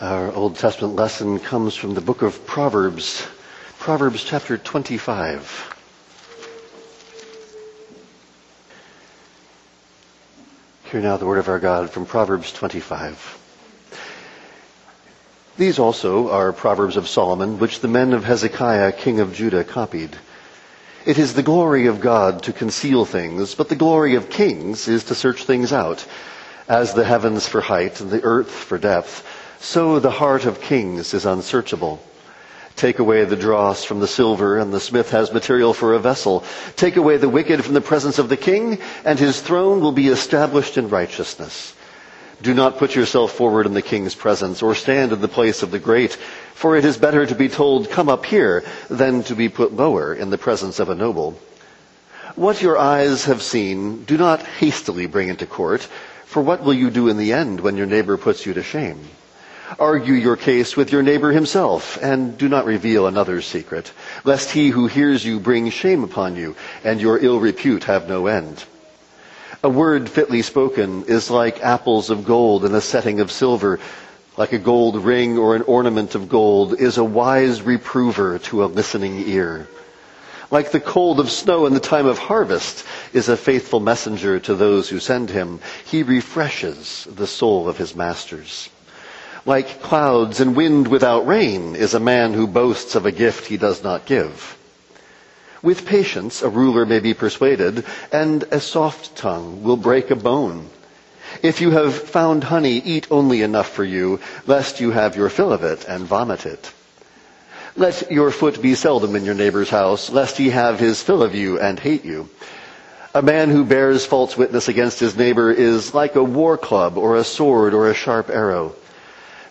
Our Old Testament lesson comes from the book of Proverbs, Proverbs chapter 25. Hear now the word of our God from Proverbs 25. These also are Proverbs of Solomon, which the men of Hezekiah, king of Judah, copied. It is the glory of God to conceal things, but the glory of kings is to search things out. As the heavens for height and the earth for depth, so the heart of kings is unsearchable. Take away the dross from the silver, and the smith has material for a vessel. Take away the wicked from the presence of the king, and his throne will be established in righteousness. Do not put yourself forward in the king's presence, or stand in the place of the great, for it is better to be told, Come up here, than to be put lower in the presence of a noble. What your eyes have seen, do not hastily bring into court, for what will you do in the end when your neighbor puts you to shame? Argue your case with your neighbor himself, and do not reveal another's secret, lest he who hears you bring shame upon you, and your ill repute have no end. A word fitly spoken is like apples of gold in a setting of silver, like a gold ring or an ornament of gold is a wise reprover to a listening ear. Like the cold of snow in the time of harvest is a faithful messenger to those who send him. He refreshes the soul of his masters. Like clouds and wind without rain is a man who boasts of a gift he does not give. With patience, a ruler may be persuaded, and a soft tongue will break a bone. If you have found honey, eat only enough for you, lest you have your fill of it and vomit it. Let your foot be seldom in your neighbor's house, lest he have his fill of you and hate you. A man who bears false witness against his neighbor is like a war club or a sword or a sharp arrow.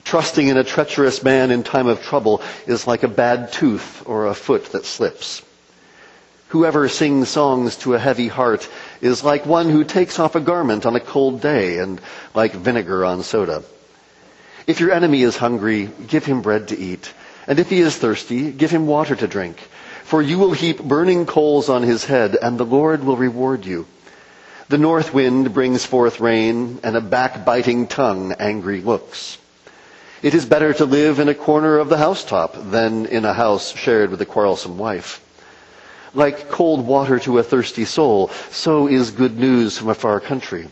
Trusting in a treacherous man in time of trouble is like a bad tooth or a foot that slips. Whoever sings songs to a heavy heart is like one who takes off a garment on a cold day and like vinegar on soda. If your enemy is hungry, give him bread to eat. And if he is thirsty, give him water to drink. For you will heap burning coals on his head, and the Lord will reward you. The north wind brings forth rain, and a backbiting tongue angry looks. It is better to live in a corner of the housetop than in a house shared with a quarrelsome wife. Like cold water to a thirsty soul, so is good news from a far country.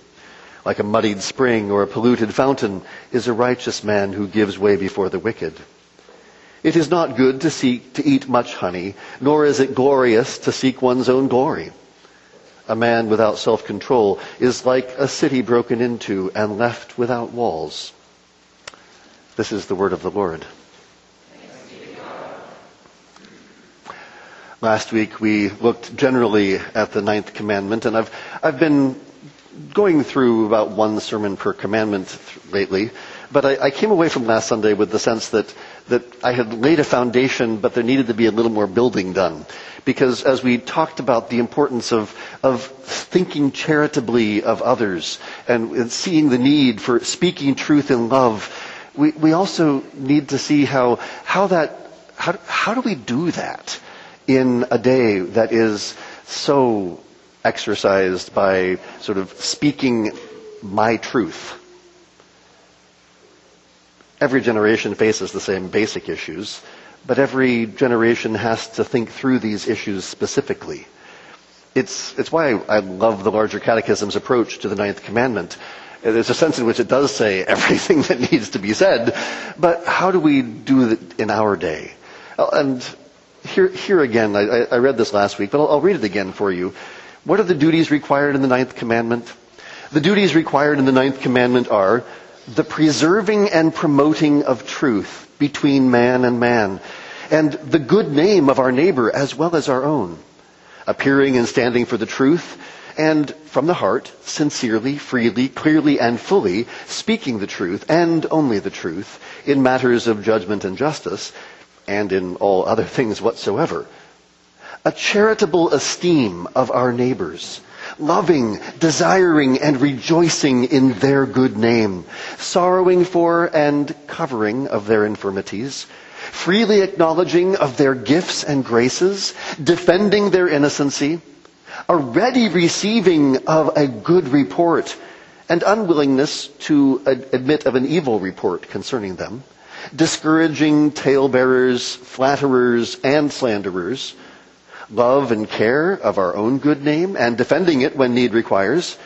Like a muddied spring or a polluted fountain is a righteous man who gives way before the wicked. It is not good to seek to eat much honey, nor is it glorious to seek one's own glory. A man without self-control is like a city broken into and left without walls. This is the word of the Lord. Last week we looked generally at the ninth commandment, and I've, I've been going through about one sermon per commandment lately, but I, I came away from last Sunday with the sense that, that I had laid a foundation, but there needed to be a little more building done. Because as we talked about the importance of, of thinking charitably of others and, and seeing the need for speaking truth in love, we, we also need to see how, how that, how, how do we do that in a day that is so exercised by sort of speaking my truth? Every generation faces the same basic issues, but every generation has to think through these issues specifically. It's, it's why I love the larger catechism's approach to the ninth commandment there's a sense in which it does say everything that needs to be said, but how do we do it in our day? And here, here again, I, I read this last week, but I'll, I'll read it again for you. What are the duties required in the ninth commandment? The duties required in the ninth commandment are the preserving and promoting of truth between man and man, and the good name of our neighbor as well as our own, appearing and standing for the truth, and from the heart, sincerely, freely, clearly, and fully, speaking the truth and only the truth in matters of judgment and justice, and in all other things whatsoever. A charitable esteem of our neighbors, loving, desiring, and rejoicing in their good name, sorrowing for and covering of their infirmities, freely acknowledging of their gifts and graces, defending their innocency, a ready receiving of a good report and unwillingness to admit of an evil report concerning them, discouraging talebearers, flatterers, and slanderers, love and care of our own good name and defending it when need requires,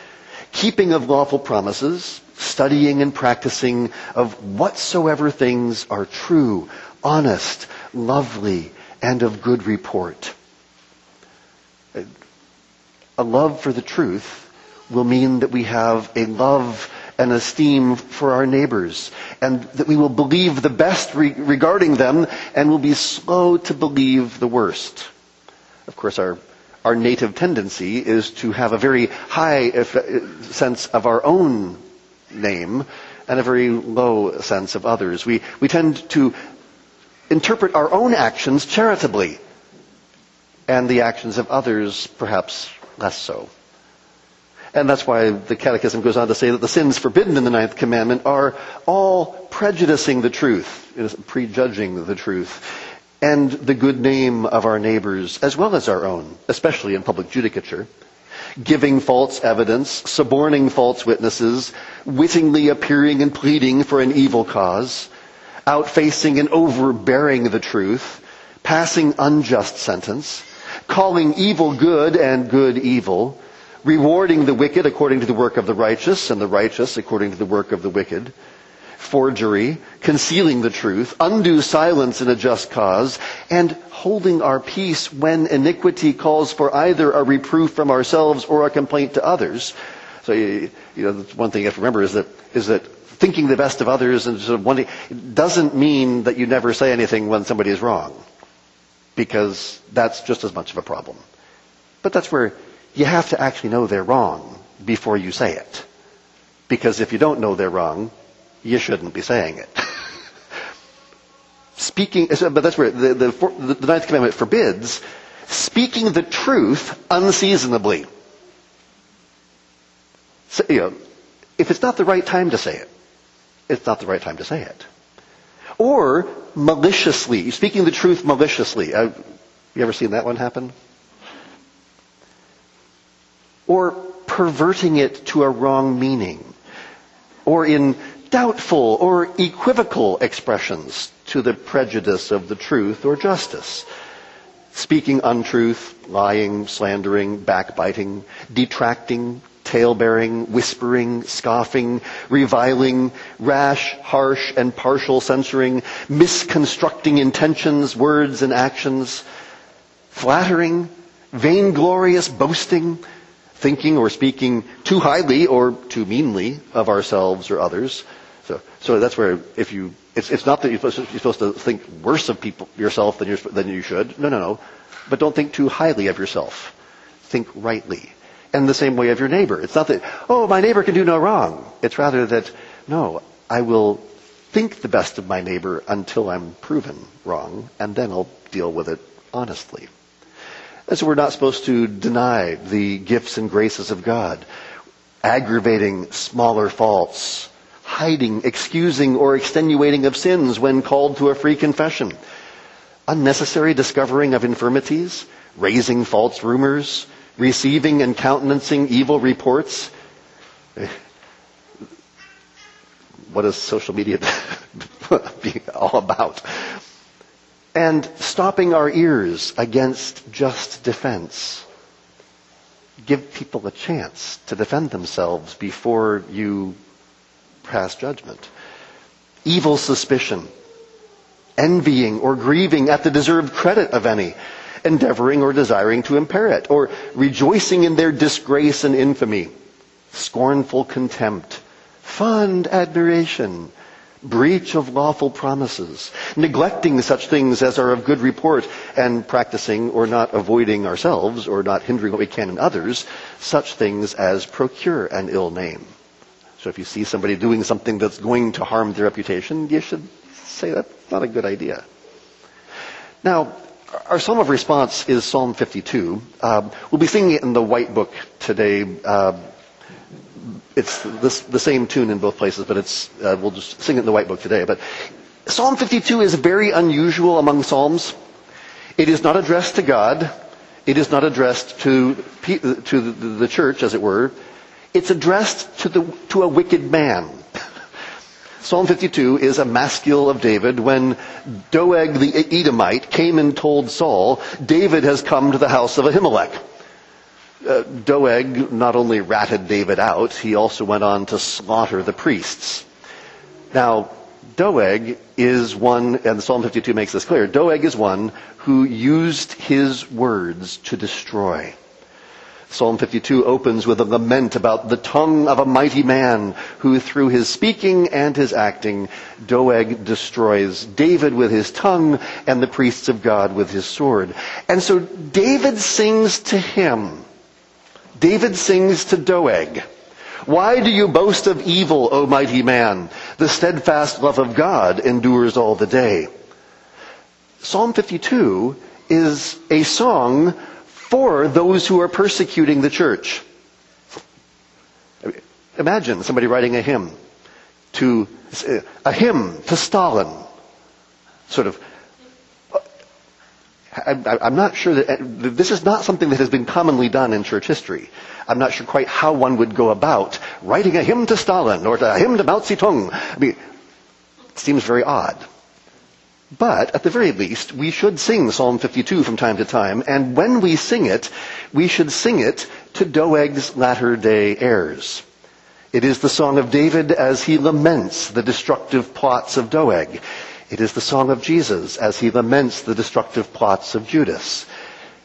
keeping of lawful promises, studying and practicing of whatsoever things are true, honest, lovely, and of good report. A love for the truth will mean that we have a love and esteem for our neighbors, and that we will believe the best re- regarding them and will be slow to believe the worst. Of course, our, our native tendency is to have a very high sense of our own name and a very low sense of others. We, we tend to interpret our own actions charitably and the actions of others perhaps less so. And that's why the Catechism goes on to say that the sins forbidden in the Ninth Commandment are all prejudicing the truth, prejudging the truth, and the good name of our neighbors as well as our own, especially in public judicature. Giving false evidence, suborning false witnesses, wittingly appearing and pleading for an evil cause, outfacing and overbearing the truth, passing unjust sentence, calling evil good and good evil, rewarding the wicked according to the work of the righteous and the righteous according to the work of the wicked, forgery, concealing the truth, undue silence in a just cause, and holding our peace when iniquity calls for either a reproof from ourselves or a complaint to others. So, you know, one thing you have to remember is that, is that thinking the best of others and sort of doesn't mean that you never say anything when somebody is wrong. Because that's just as much of a problem. But that's where you have to actually know they're wrong before you say it. Because if you don't know they're wrong, you shouldn't be saying it. speaking, but that's where the, the, the ninth commandment forbids speaking the truth unseasonably. So, you know, if it's not the right time to say it, it's not the right time to say it. Or maliciously, speaking the truth maliciously. Uh, you ever seen that one happen? or perverting it to a wrong meaning, or in doubtful or equivocal expressions to the prejudice of the truth or justice. Speaking untruth, lying, slandering, backbiting, detracting, tale-bearing, whispering, scoffing, reviling, rash, harsh, and partial censoring, misconstructing intentions, words, and actions, flattering, vainglorious boasting, thinking or speaking too highly or too meanly of ourselves or others. So, so that's where if you, it's, it's not that you're supposed, to, think worse of people, yourself than, than you should. No, no, no. But don't think too highly of yourself. Think rightly. And the same way of your neighbor. It's not that, oh, my neighbor can do no wrong. It's rather that, no, I will think the best of my neighbor until I'm proven wrong, and then I'll deal with it honestly. And so we're not supposed to deny the gifts and graces of God, aggravating smaller faults, hiding, excusing, or extenuating of sins when called to a free confession, unnecessary discovering of infirmities, raising false rumors, receiving and countenancing evil reports. What is social media all about? and stopping our ears against just defense. Give people a chance to defend themselves before you pass judgment. Evil suspicion, envying or grieving at the deserved credit of any, endeavoring or desiring to impair it, or rejoicing in their disgrace and infamy, scornful contempt, fond admiration, breach of lawful promises, neglecting such things as are of good report, and practicing or not avoiding ourselves or not hindering what we can in others, such things as procure an ill name. So if you see somebody doing something that's going to harm their reputation, you should say that's not a good idea. Now, our psalm of response is Psalm 52. Uh, we'll be singing it in the White Book today. Uh, it's this, the same tune in both places, but it's, uh, we'll just sing it in the White Book today. But Psalm 52 is very unusual among Psalms. It is not addressed to God. It is not addressed to, to the, the church, as it were. It's addressed to, the, to a wicked man. Psalm 52 is a maskil of David. When Doeg the Edomite came and told Saul, David has come to the house of Ahimelech. Uh, Doeg not only ratted David out, he also went on to slaughter the priests. Now, Doeg is one, and Psalm 52 makes this clear, Doeg is one who used his words to destroy. Psalm 52 opens with a lament about the tongue of a mighty man who through his speaking and his acting, Doeg destroys David with his tongue and the priests of God with his sword. And so David sings to him. David sings to Doeg. Why do you boast of evil, O mighty man? The steadfast love of God endures all the day. Psalm 52 is a song for those who are persecuting the church. Imagine somebody writing a hymn to, a hymn to Stalin. Sort of, I'm not sure that, this is not something that has been commonly done in church history. I'm not sure quite how one would go about writing a hymn to Stalin or a hymn to Mao Zedong. I mean, it seems very odd. But at the very least, we should sing Psalm 52 from time to time, and when we sing it, we should sing it to Doeg's latter day heirs. It is the song of David as he laments the destructive plots of Doeg. It is the song of Jesus as he laments the destructive plots of Judas.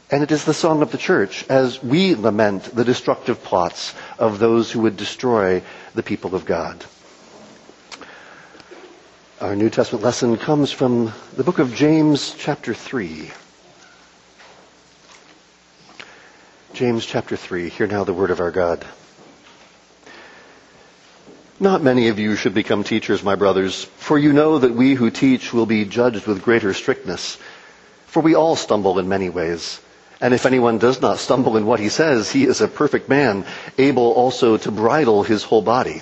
And it is the song of the church as we lament the destructive plots of those who would destroy the people of God. Our New Testament lesson comes from the book of James, chapter 3. James chapter 3. Hear now the word of our God. Not many of you should become teachers, my brothers, for you know that we who teach will be judged with greater strictness. For we all stumble in many ways. And if anyone does not stumble in what he says, he is a perfect man, able also to bridle his whole body.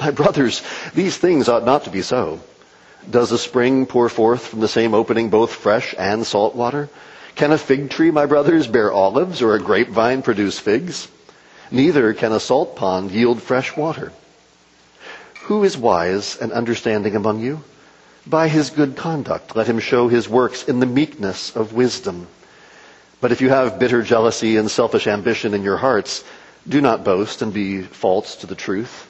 My brothers, these things ought not to be so. Does a spring pour forth from the same opening both fresh and salt water? Can a fig tree, my brothers, bear olives or a grapevine produce figs? Neither can a salt pond yield fresh water. Who is wise and understanding among you? By his good conduct, let him show his works in the meekness of wisdom. But if you have bitter jealousy and selfish ambition in your hearts, do not boast and be false to the truth.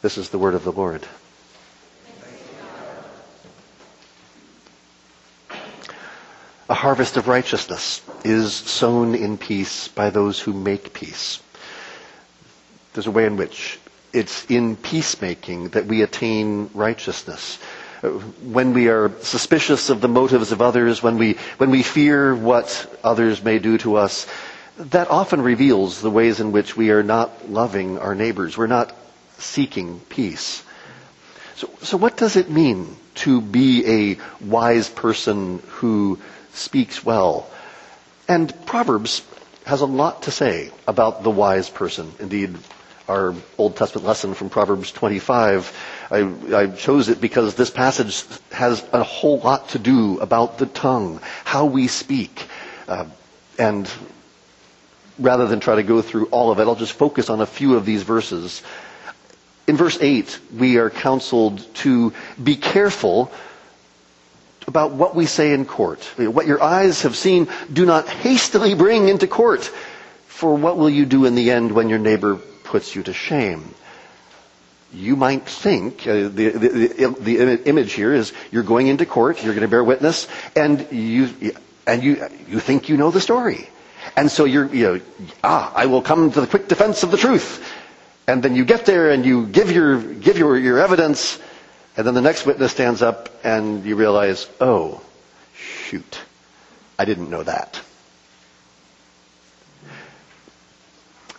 This is the word of the Lord. A harvest of righteousness is sown in peace by those who make peace. There's a way in which it's in peacemaking that we attain righteousness. When we are suspicious of the motives of others, when we, when we fear what others may do to us, that often reveals the ways in which we are not loving our neighbors. We're not seeking peace. So, so what does it mean to be a wise person who speaks well? And Proverbs has a lot to say about the wise person. Indeed, our Old Testament lesson from Proverbs 25. I, I, chose it because this passage has a whole lot to do about the tongue, how we speak. Uh, and rather than try to go through all of it, I'll just focus on a few of these verses. In verse 8, we are counseled to be careful about what we say in court. What your eyes have seen, do not hastily bring into court. For what will you do in the end when your neighbor puts you to shame? You might think, uh, the, the, the, image here is you're going into court, you're going to bear witness, and you, and you, you think you know the story. And so you're, you know, ah, I will come to the quick defense of the truth. And then you get there and you give your, give your, your evidence, and then the next witness stands up and you realize, oh, shoot, I didn't know that.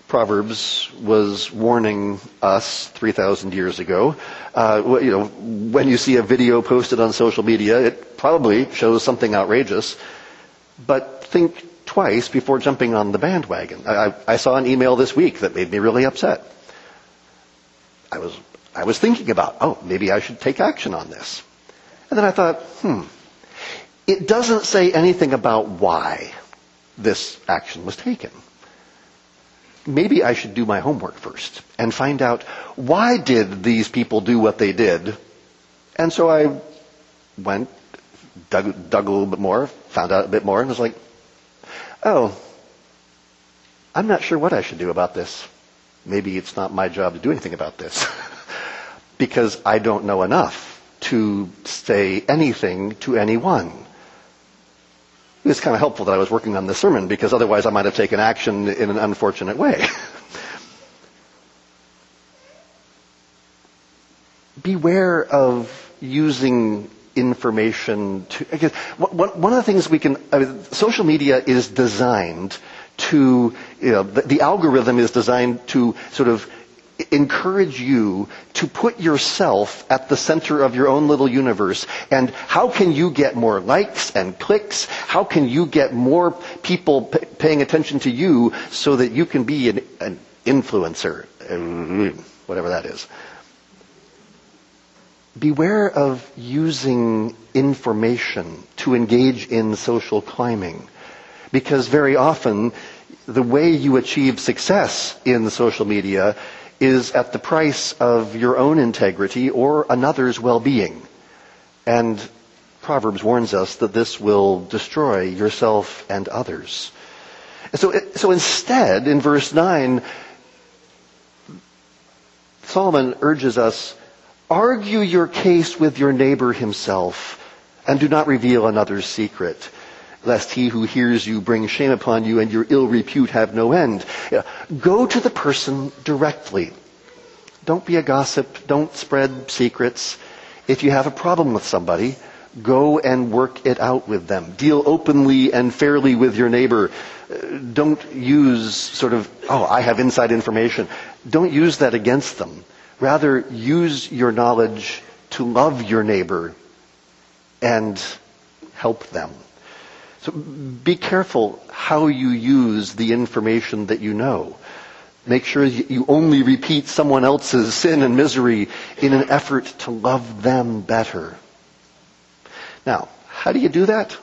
Proverbs was warning us 3,000 years ago. Uh, you know, when you see a video posted on social media, it probably shows something outrageous, but think twice before jumping on the bandwagon. I, I, saw an email this week that made me really upset. I was, I was thinking about, oh, maybe I should take action on this. And then I thought, hmm, it doesn't say anything about why this action was taken. Maybe I should do my homework first and find out why did these people do what they did. And so I went, dug, dug a little bit more, found out a bit more, and was like, oh, I'm not sure what I should do about this. Maybe it's not my job to do anything about this. because I don't know enough to say anything to anyone. It was kind of helpful that I was working on this sermon because otherwise I might have taken action in an unfortunate way. Beware of using information to, one of the things we can, I mean, social media is designed to, you know, the, the algorithm is designed to sort of encourage you to put yourself at the center of your own little universe. And how can you get more likes and clicks? How can you get more people p- paying attention to you so that you can be an, an influencer? Mm-hmm. Whatever that is beware of using information to engage in social climbing. Because very often, the way you achieve success in social media is at the price of your own integrity or another's well-being. And Proverbs warns us that this will destroy yourself and others. So, so instead, in verse 9, Solomon urges us Argue your case with your neighbor himself, and do not reveal another's secret, lest he who hears you bring shame upon you and your ill repute have no end. Go to the person directly. Don't be a gossip. Don't spread secrets. If you have a problem with somebody, go and work it out with them. Deal openly and fairly with your neighbor. Uh, don't use sort of, oh, I have inside information. Don't use that against them. Rather, use your knowledge to love your neighbor and help them. So be careful how you use the information that you know. Make sure you only repeat someone else's sin and misery in an effort to love them better. Now, how do you do that?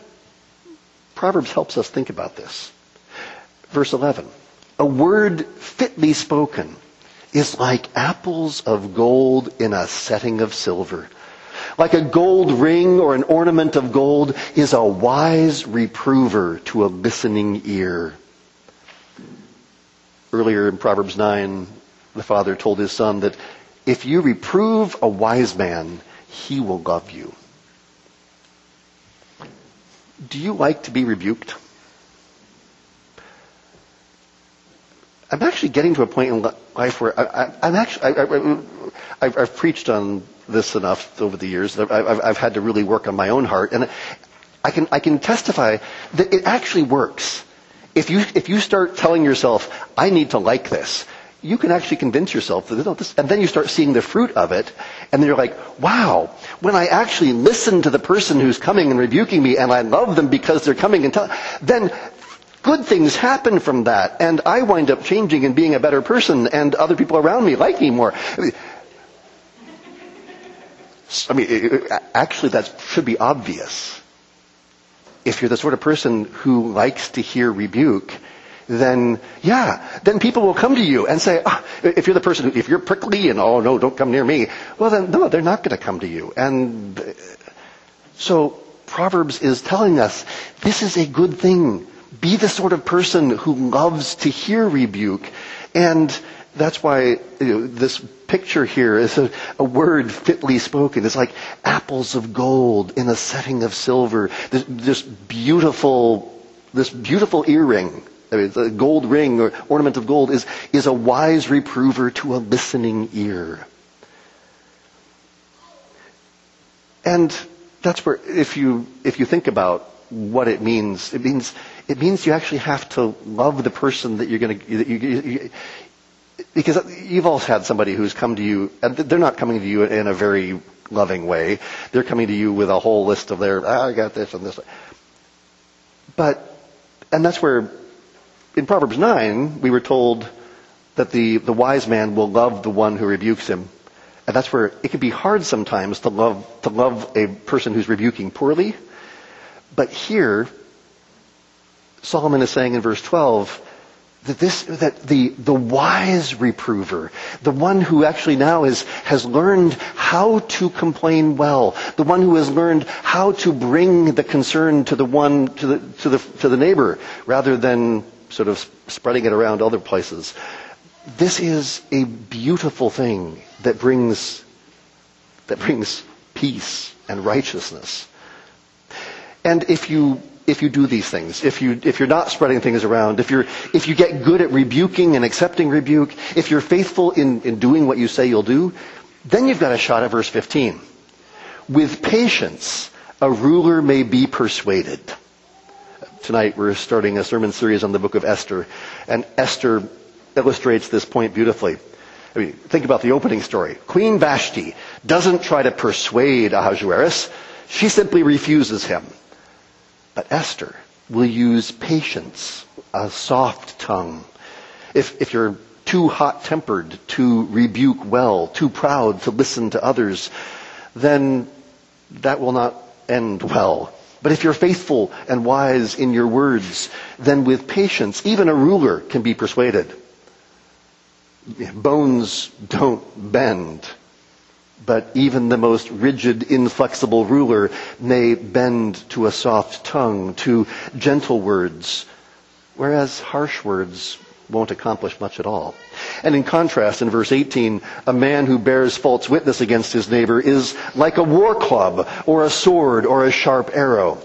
Proverbs helps us think about this. Verse 11. A word fitly spoken is like apples of gold in a setting of silver. Like a gold ring or an ornament of gold is a wise reprover to a listening ear. Earlier in Proverbs 9, the father told his son that if you reprove a wise man, he will love you. Do you like to be rebuked? I'm actually getting to a point in life where I, am actually, I, have preached on this enough over the years. I've, I've, had to really work on my own heart, and I can, I can testify that it actually works. If you, if you start telling yourself, I need to like this, you can actually convince yourself that, this, and then you start seeing the fruit of it, and then you're like, wow, when I actually listen to the person who's coming and rebuking me, and I love them because they're coming and telling, then good things happen from that, and I wind up changing and being a better person, and other people around me like me more. I mean, I mean actually that should be obvious. If you're the sort of person who likes to hear rebuke, then yeah, then people will come to you and say, oh, if you're the person, if you're prickly and oh no, don't come near me. Well then, no, they're not going to come to you. And so Proverbs is telling us this is a good thing. Be the sort of person who loves to hear rebuke. And that's why you know, this picture here is a, a, word fitly spoken. It's like apples of gold in a setting of silver. This, this beautiful, this beautiful earring, I mean, the gold ring or ornament of gold is, is a wise reprover to a listening ear. And that's where, if you, if you think about what it means, it means, it means you actually have to love the person that you're going to, you, because you've all had somebody who's come to you, and they're not coming to you in a very loving way. They're coming to you with a whole list of their, ah, I got this and this. But, and that's where, in Proverbs 9, we were told that the, the wise man will love the one who rebukes him. And that's where it can be hard sometimes to love, to love a person who's rebuking poorly. But here, Solomon is saying in verse 12, that this, that the, the wise reprover, the one who actually now is, has learned how to complain well, the one who has learned how to bring the concern to the one, to the, to the, to the neighbor, rather than sort of spreading it around other places. This is a beautiful thing that brings, that brings peace and righteousness. And if you, if you do these things, if you, if you're not spreading things around, if you're, if you get good at rebuking and accepting rebuke, if you're faithful in, in doing what you say you'll do, then you've got a shot at verse 15. With patience, a ruler may be persuaded. Tonight we're starting a sermon series on the book of Esther, and Esther illustrates this point beautifully. I mean, think about the opening story. Queen Vashti doesn't try to persuade Ahasuerus. She simply refuses him. But Esther will use patience, a soft tongue. If, if you're too hot-tempered to rebuke well, too proud to listen to others, then that will not end well. But if you're faithful and wise in your words, then with patience, even a ruler can be persuaded bones don't bend. But even the most rigid, inflexible ruler may bend to a soft tongue, to gentle words, whereas harsh words won't accomplish much at all. And in contrast, in verse 18, a man who bears false witness against his neighbor is like a war club, or a sword, or a sharp arrow.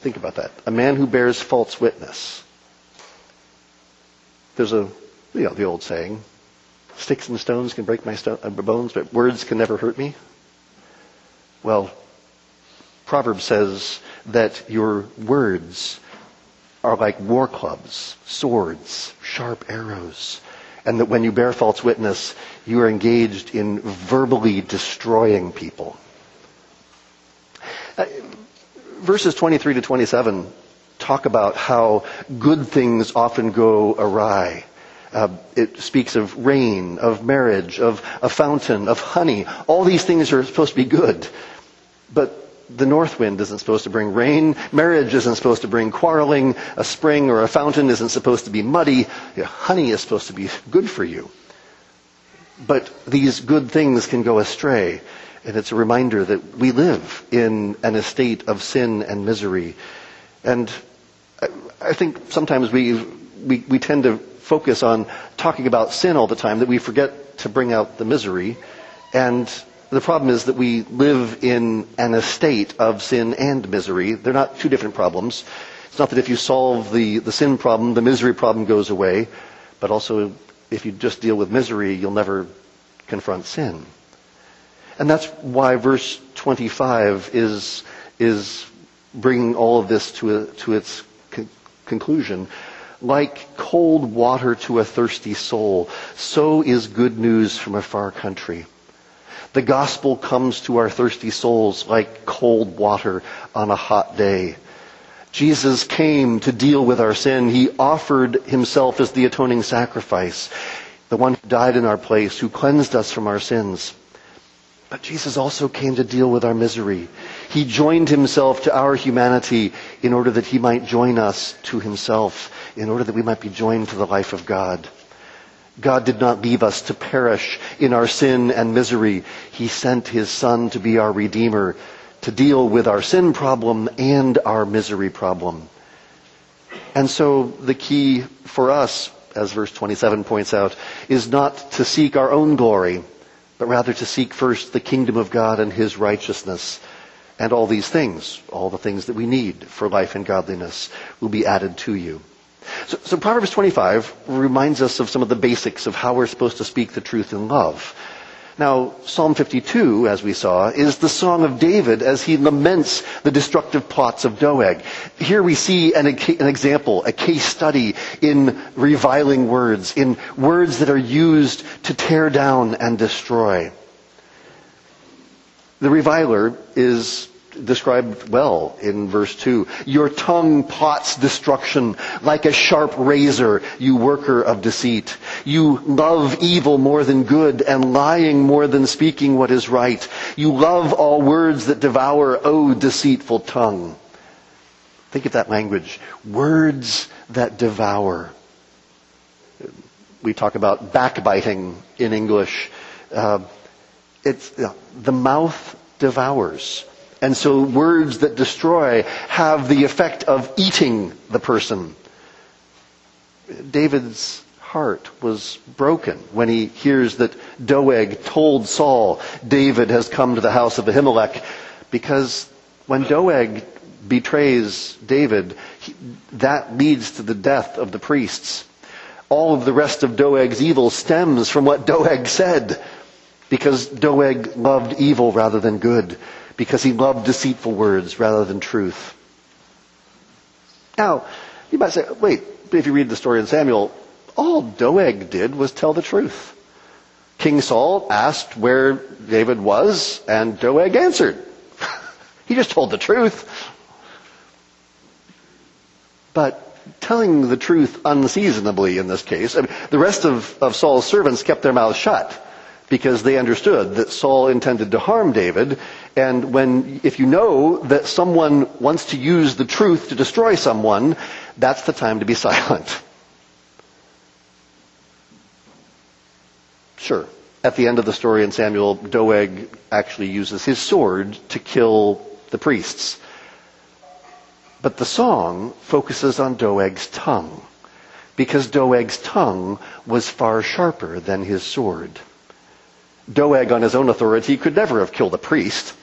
Think about that. A man who bears false witness. There's a, you know, the old saying, sticks and stones can break my uh, bones, but words can never hurt me. Well, Proverbs says that your words are like war clubs, swords, sharp arrows, and that when you bear false witness, you are engaged in verbally destroying people. Uh, verses 23 to 27 talk about how good things often go awry. Uh, it speaks of rain, of marriage, of a fountain, of honey. All these things are supposed to be good. But the north wind isn't supposed to bring rain. Marriage isn't supposed to bring quarreling. A spring or a fountain isn't supposed to be muddy. Honey is supposed to be good for you. But these good things can go astray. And it's a reminder that we live in an estate of sin and misery. And I think sometimes we, we, we tend to focus on talking about sin all the time that we forget to bring out the misery. And the problem is that we live in an estate of sin and misery. They're not two different problems. It's not that if you solve the, the sin problem, the misery problem goes away, but also if you just deal with misery, you'll never confront sin. And that's why verse 25 is, is bringing all of this to, a, to its conclusion. Like cold water to a thirsty soul, so is good news from a far country. The gospel comes to our thirsty souls like cold water on a hot day. Jesus came to deal with our sin. He offered himself as the atoning sacrifice, the one who died in our place, who cleansed us from our sins. But Jesus also came to deal with our misery. He joined himself to our humanity in order that he might join us to himself, in order that we might be joined to the life of God. God did not leave us to perish in our sin and misery. He sent his son to be our redeemer, to deal with our sin problem and our misery problem. And so the key for us, as verse 27 points out, is not to seek our own glory, but rather to seek first the kingdom of God and his righteousness. And all these things, all the things that we need for life and godliness, will be added to you. So, so Proverbs 25 reminds us of some of the basics of how we're supposed to speak the truth in love. Now, Psalm 52, as we saw, is the song of David as he laments the destructive plots of Doeg. Here we see an, an, example, a case study in reviling words, in words that are used to tear down and destroy. The reviler is described well in verse 2. Your tongue plots destruction like a sharp razor, you worker of deceit. You love evil more than good and lying more than speaking what is right. You love all words that devour, O deceitful tongue. Think of that language. Words that devour. We talk about backbiting in English. Uh, it's, the mouth devours. And so words that destroy have the effect of eating the person. David's heart was broken when he hears that Doeg told Saul, David has come to the house of Ahimelech, because when Doeg betrays David, he, that leads to the death of the priests. All of the rest of Doeg's evil stems from what Doeg said, because Doeg loved evil rather than good because he loved deceitful words rather than truth. Now, you might say, wait, if you read the story in Samuel, all Doeg did was tell the truth. King Saul asked where David was, and Doeg answered. he just told the truth. But telling the truth unseasonably in this case, I mean, the rest of, of Saul's servants kept their mouths shut because they understood that Saul intended to harm David. And when, if you know that someone wants to use the truth to destroy someone, that's the time to be silent. Sure. At the end of the story in Samuel, Doeg actually uses his sword to kill the priests. But the song focuses on Doeg's tongue, because Doeg's tongue was far sharper than his sword. Doeg, on his own authority, could never have killed a priest.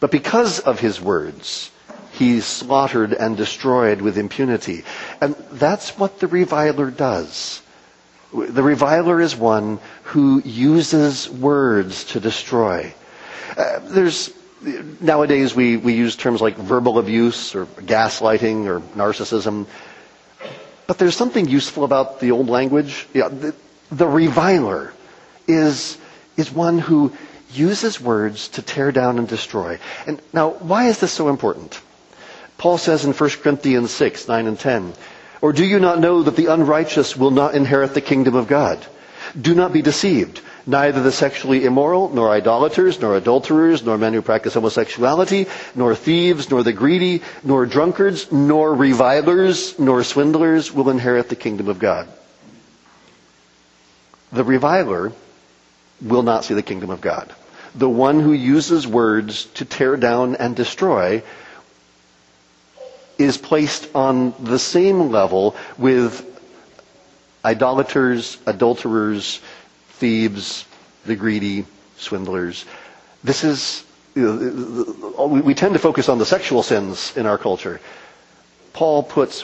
But because of his words, he's slaughtered and destroyed with impunity. And that's what the reviler does. The reviler is one who uses words to destroy. Uh, there's nowadays we, we use terms like verbal abuse or gaslighting or narcissism. But there's something useful about the old language. Yeah, the, the reviler is is one who uses words to tear down and destroy. And now, why is this so important? Paul says in 1 Corinthians 6, 9 and 10, Or do you not know that the unrighteous will not inherit the kingdom of God? Do not be deceived. Neither the sexually immoral, nor idolaters, nor adulterers, nor men who practice homosexuality, nor thieves, nor the greedy, nor drunkards, nor revilers, nor swindlers will inherit the kingdom of God. The reviler will not see the kingdom of God. The one who uses words to tear down and destroy is placed on the same level with idolaters, adulterers, thieves, the greedy, swindlers. This is, you know, we tend to focus on the sexual sins in our culture. Paul puts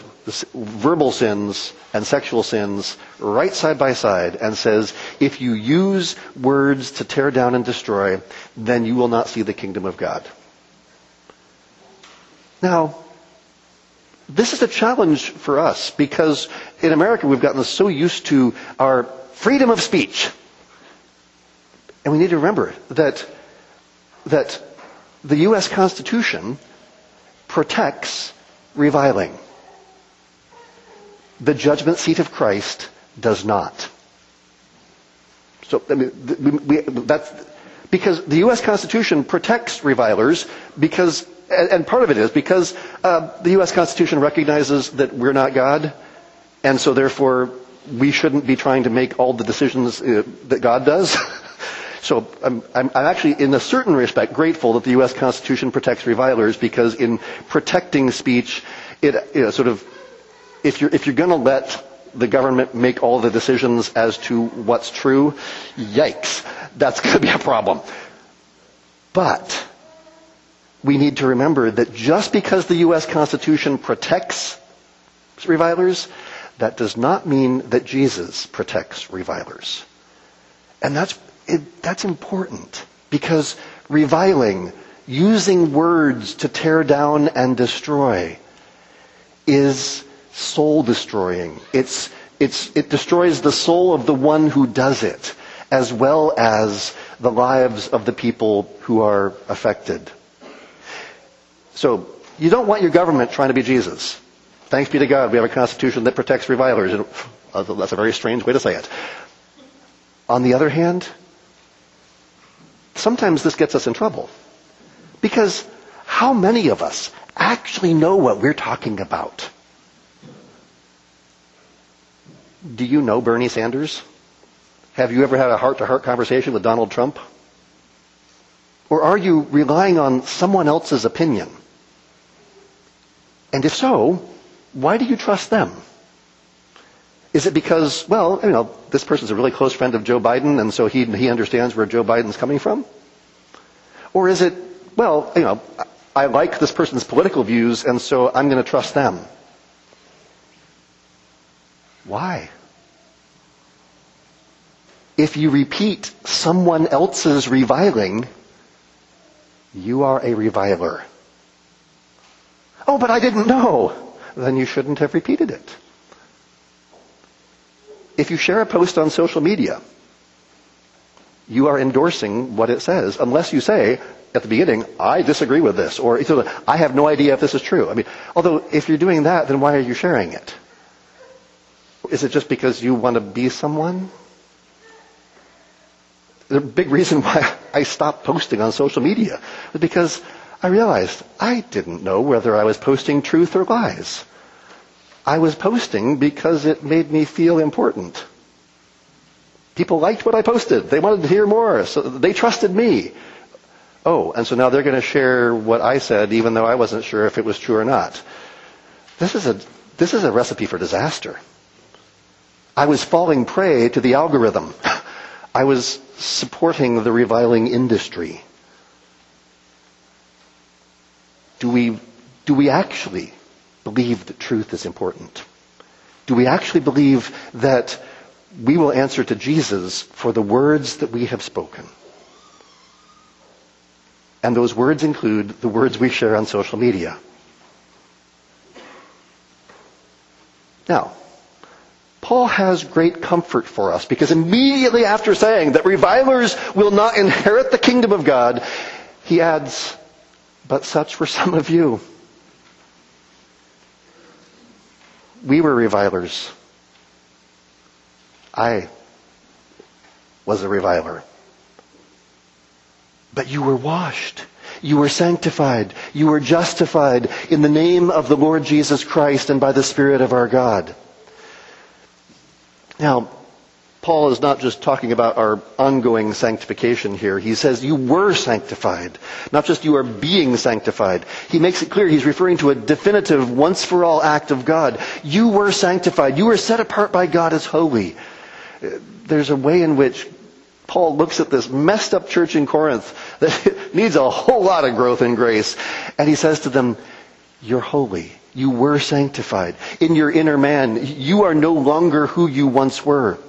verbal sins and sexual sins right side by side and says, if you use words to tear down and destroy, then you will not see the kingdom of God. Now, this is a challenge for us because in America we've gotten so used to our freedom of speech. And we need to remember that, that the U.S. Constitution protects reviling. The judgment seat of Christ does not. So, I mean, we, that's, because the U.S. Constitution protects revilers because, and part of it is because uh, the U.S. Constitution recognizes that we're not God, and so therefore we shouldn't be trying to make all the decisions uh, that God does. so I'm, I'm, actually, in a certain respect, grateful that the U.S. Constitution protects revilers because in protecting speech, it you know, sort of, if you're if you're going to let the government make all the decisions as to what's true, yikes, that's going to be a problem. But we need to remember that just because the U.S. Constitution protects revilers, that does not mean that Jesus protects revilers. And that's, it, that's important because reviling, using words to tear down and destroy, is soul destroying. It's, it's, it destroys the soul of the one who does it, as well as the lives of the people who are affected. So, you don't want your government trying to be Jesus. Thanks be to God, we have a constitution that protects revilers. That's a very strange way to say it. On the other hand, sometimes this gets us in trouble. Because how many of us actually know what we're talking about? Do you know Bernie Sanders? Have you ever had a heart to heart conversation with Donald Trump? Or are you relying on someone else's opinion? And if so, why do you trust them? Is it because, well, you know, this person's a really close friend of Joe Biden and so he, he understands where Joe Biden's coming from? Or is it, well, you know, I like this person's political views and so I'm going to trust them? Why? If you repeat someone else's reviling, you are a reviler. Oh, but I didn't know. Then you shouldn't have repeated it. If you share a post on social media, you are endorsing what it says, unless you say at the beginning, I disagree with this, or I have no idea if this is true. I mean, although if you're doing that, then why are you sharing it? Is it just because you want to be someone? The big reason why I stopped posting on social media was because I realized I didn't know whether I was posting truth or lies. I was posting because it made me feel important. People liked what I posted. They wanted to hear more, so they trusted me. Oh, and so now they're going to share what I said even though I wasn't sure if it was true or not. This is a, this is a recipe for disaster. I was falling prey to the algorithm. I was supporting the reviling industry. Do we, do we actually believe that truth is important? Do we actually believe that we will answer to Jesus for the words that we have spoken? And those words include the words we share on social media. Now, Paul has great comfort for us because immediately after saying that revilers will not inherit the kingdom of God, he adds, but such were some of you. We were revilers. I was a reviler. But you were washed. You were sanctified. You were justified in the name of the Lord Jesus Christ and by the Spirit of our God. Now, Paul is not just talking about our ongoing sanctification here. He says you were sanctified, not just you are being sanctified. He makes it clear he's referring to a definitive once for all act of God. You were sanctified. You were set apart by God as holy. There's a way in which Paul looks at this messed up church in Corinth that needs a whole lot of growth in grace. And he says to them, you're holy. You were sanctified. In your inner man, you are no longer who you once were.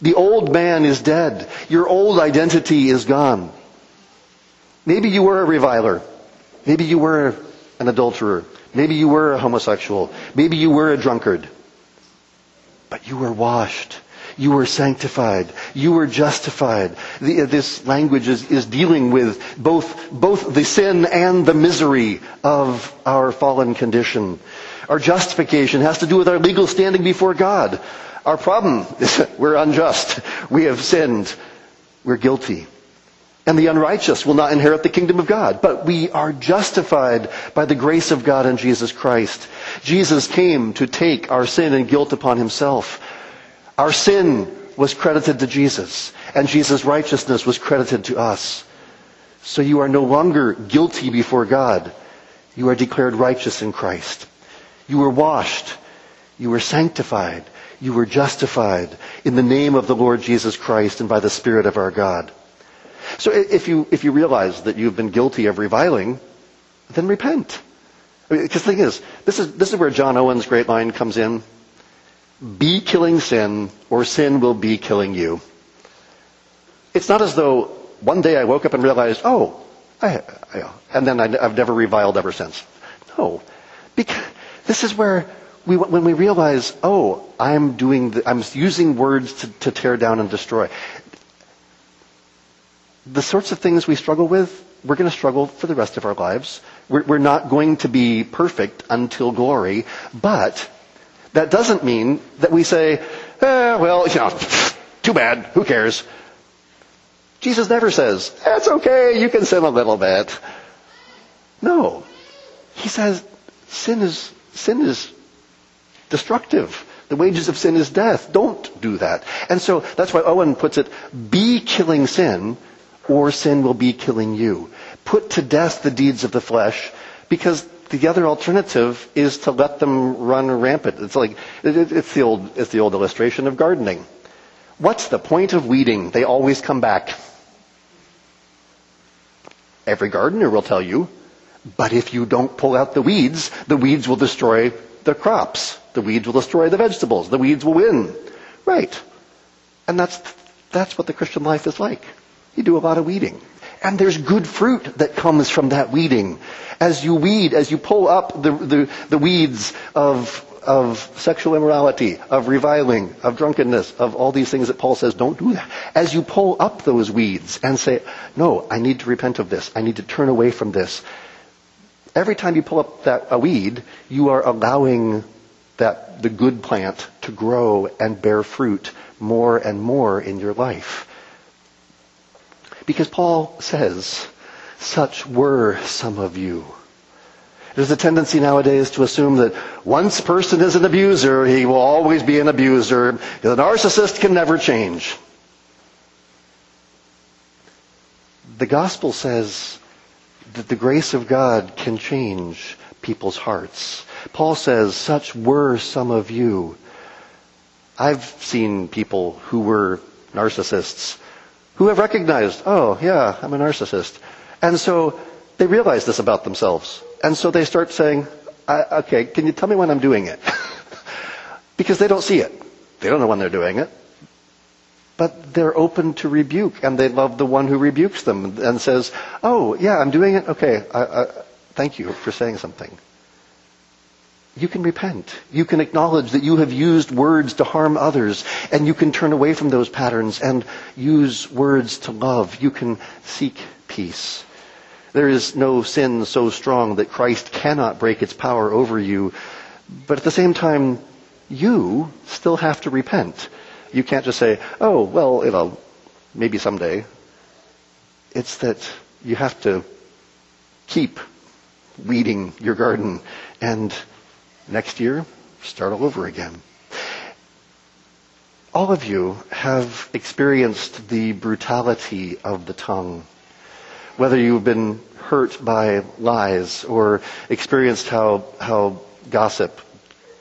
The old man is dead. Your old identity is gone. Maybe you were a reviler. Maybe you were an adulterer. Maybe you were a homosexual. Maybe you were a drunkard. But you were washed. You were sanctified. You were justified. The, uh, this language is, is dealing with both, both the sin and the misery of our fallen condition. Our justification has to do with our legal standing before God. Our problem is we're unjust. We have sinned. We're guilty. And the unrighteous will not inherit the kingdom of God. But we are justified by the grace of God in Jesus Christ. Jesus came to take our sin and guilt upon himself. Our sin was credited to Jesus, and Jesus' righteousness was credited to us. So you are no longer guilty before God. You are declared righteous in Christ. You were washed. You were sanctified. You were justified in the name of the Lord Jesus Christ and by the Spirit of our God. So if you, if you realize that you've been guilty of reviling, then repent. Because the thing is, this is, this is where John Owen's great line comes in. Be killing sin, or sin will be killing you. It's not as though one day I woke up and realized, oh, I, I, and then I, have never reviled ever since. No. Because this is where we, when we realize, oh, I'm doing, the, I'm using words to, to tear down and destroy. The sorts of things we struggle with, we're going to struggle for the rest of our lives. We're, we're not going to be perfect until glory, but that doesn't mean that we say, eh, well, you know, too bad, who cares? Jesus never says, that's okay, you can sin a little bit. No. He says, sin is sin is destructive. The wages of sin is death. Don't do that. And so that's why Owen puts it, be killing sin, or sin will be killing you. Put to death the deeds of the flesh, because the other alternative is to let them run rampant. It's like, it's the old, it's the old illustration of gardening. What's the point of weeding? They always come back. Every gardener will tell you but if you don't pull out the weeds, the weeds will destroy the crops. The weeds will destroy the vegetables. The weeds will win. Right. And that's, that's what the Christian life is like. You do a lot of weeding. And there's good fruit that comes from that weeding. As you weed, as you pull up the, the, the weeds of, of sexual immorality, of reviling, of drunkenness, of all these things that Paul says, don't do that. As you pull up those weeds and say, no, I need to repent of this. I need to turn away from this every time you pull up that a weed, you are allowing that the good plant to grow and bear fruit more and more in your life. Because Paul says, such were some of you. There's a tendency nowadays to assume that once a person is an abuser, he will always be an abuser. The narcissist can never change. The gospel says that the grace of God can change people's hearts. Paul says, such were some of you. I've seen people who were narcissists who have recognized, oh yeah, I'm a narcissist. And so they realize this about themselves. And so they start saying, okay, can you tell me when I'm doing it? because they don't see it. They don't know when they're doing it but they're open to rebuke and they love the one who rebukes them and says, oh, yeah, I'm doing it. Okay, I, thank you for saying something. You can repent. You can acknowledge that you have used words to harm others and you can turn away from those patterns and use words to love. You can seek peace. There is no sin so strong that Christ cannot break its power over you, but at the same time, you still have to repent. You can't just say, oh, well, you know, maybe someday. It's that you have to keep weeding your garden and next year start all over again. All of you have experienced the brutality of the tongue. Whether you've been hurt by lies or experienced how, how gossip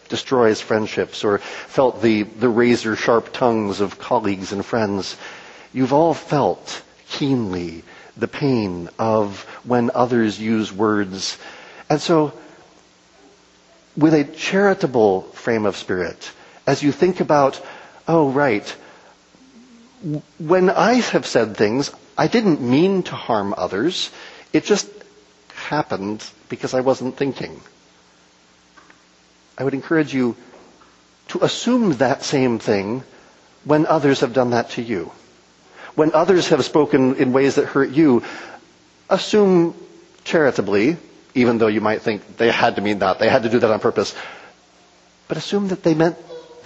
destroys friendships or felt the, the razor sharp tongues of colleagues and friends. You've all felt keenly the pain of when others use words. And so, with a charitable frame of spirit, as you think about, oh, right, when I have said things, I didn't mean to harm others. It just happened because I wasn't thinking. I would encourage you to assume that same thing when others have done that to you. When others have spoken in ways that hurt you, assume charitably, even though you might think they had to mean that, they had to do that on purpose, but assume that they meant,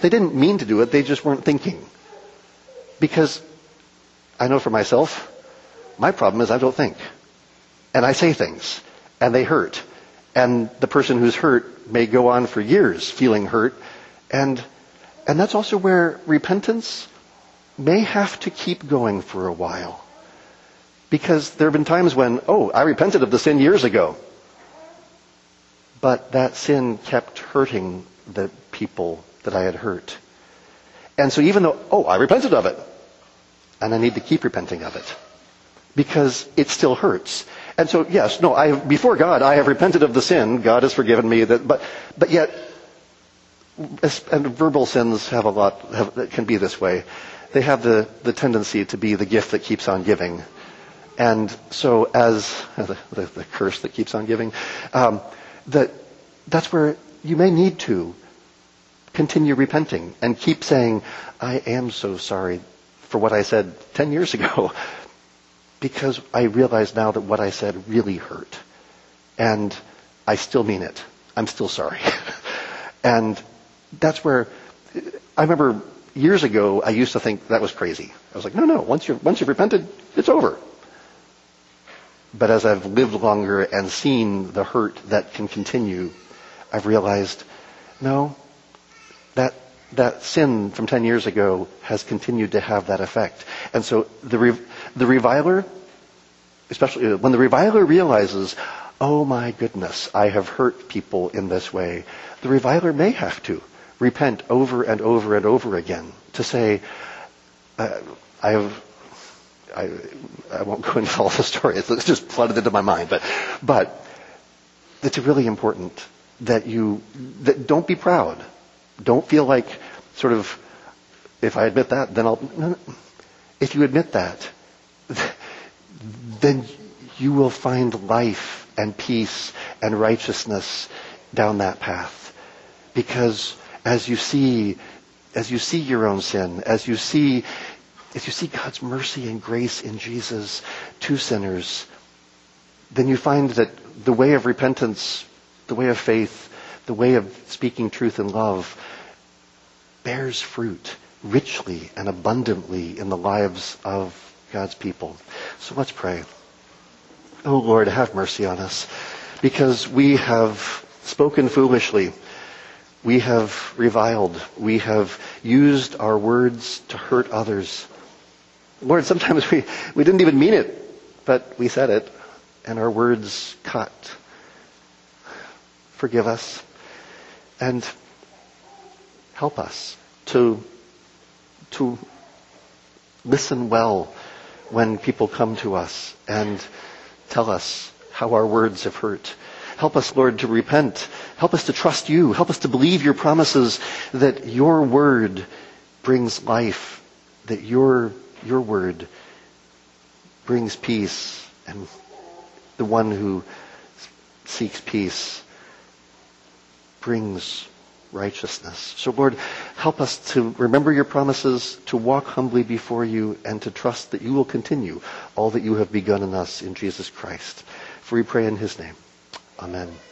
they didn't mean to do it, they just weren't thinking. Because I know for myself, my problem is I don't think. And I say things, and they hurt. And the person who's hurt may go on for years feeling hurt. And, and that's also where repentance may have to keep going for a while. Because there have been times when, oh, I repented of the sin years ago. But that sin kept hurting the people that I had hurt. And so even though, oh, I repented of it, and I need to keep repenting of it, because it still hurts. And so, yes, no, I, before God, I have repented of the sin. God has forgiven me. That, but, but yet, and verbal sins have a lot, have, can be this way. They have the, the tendency to be the gift that keeps on giving. And so as, the, the, the curse that keeps on giving, um, that, that's where you may need to continue repenting and keep saying, I am so sorry for what I said 10 years ago because I realize now that what I said really hurt. And I still mean it. I'm still sorry. and that's where I remember years ago I used to think that was crazy. I was like, no, no, once you've, once you've repented, it's over. But as I've lived longer and seen the hurt that can continue, I've realized, no, that that sin from 10 years ago has continued to have that effect. And so the, the reviler, especially uh, when the reviler realizes, oh my goodness, I have hurt people in this way, the reviler may have to repent over and over and over again to say, uh, I have, I, I won't go into all the story. It's just flooded into my mind, but, but it's really important that you, that don't be proud don't feel like sort of, if I admit that, then I'll, no, no. if you admit that, then you will find life and peace and righteousness down that path. Because as you see, as you see your own sin, as you see, as you see God's mercy and grace in Jesus to sinners, then you find that the way of repentance, the way of faith, the way of speaking truth and love bears fruit richly and abundantly in the lives of God's people. So let's pray. Oh Lord, have mercy on us because we have spoken foolishly. We have reviled. We have used our words to hurt others. Lord, sometimes we, we didn't even mean it, but we said it and our words cut. Forgive us and help us to, to listen well when people come to us and tell us how our words have hurt. Help us, Lord, to repent. Help us to trust you. Help us to believe your promises that your word brings life, that your, your word brings peace, and the one who seeks peace brings righteousness. So Lord, help us to remember your promises, to walk humbly before you, and to trust that you will continue all that you have begun in us in Jesus Christ. For we pray in his name. Amen.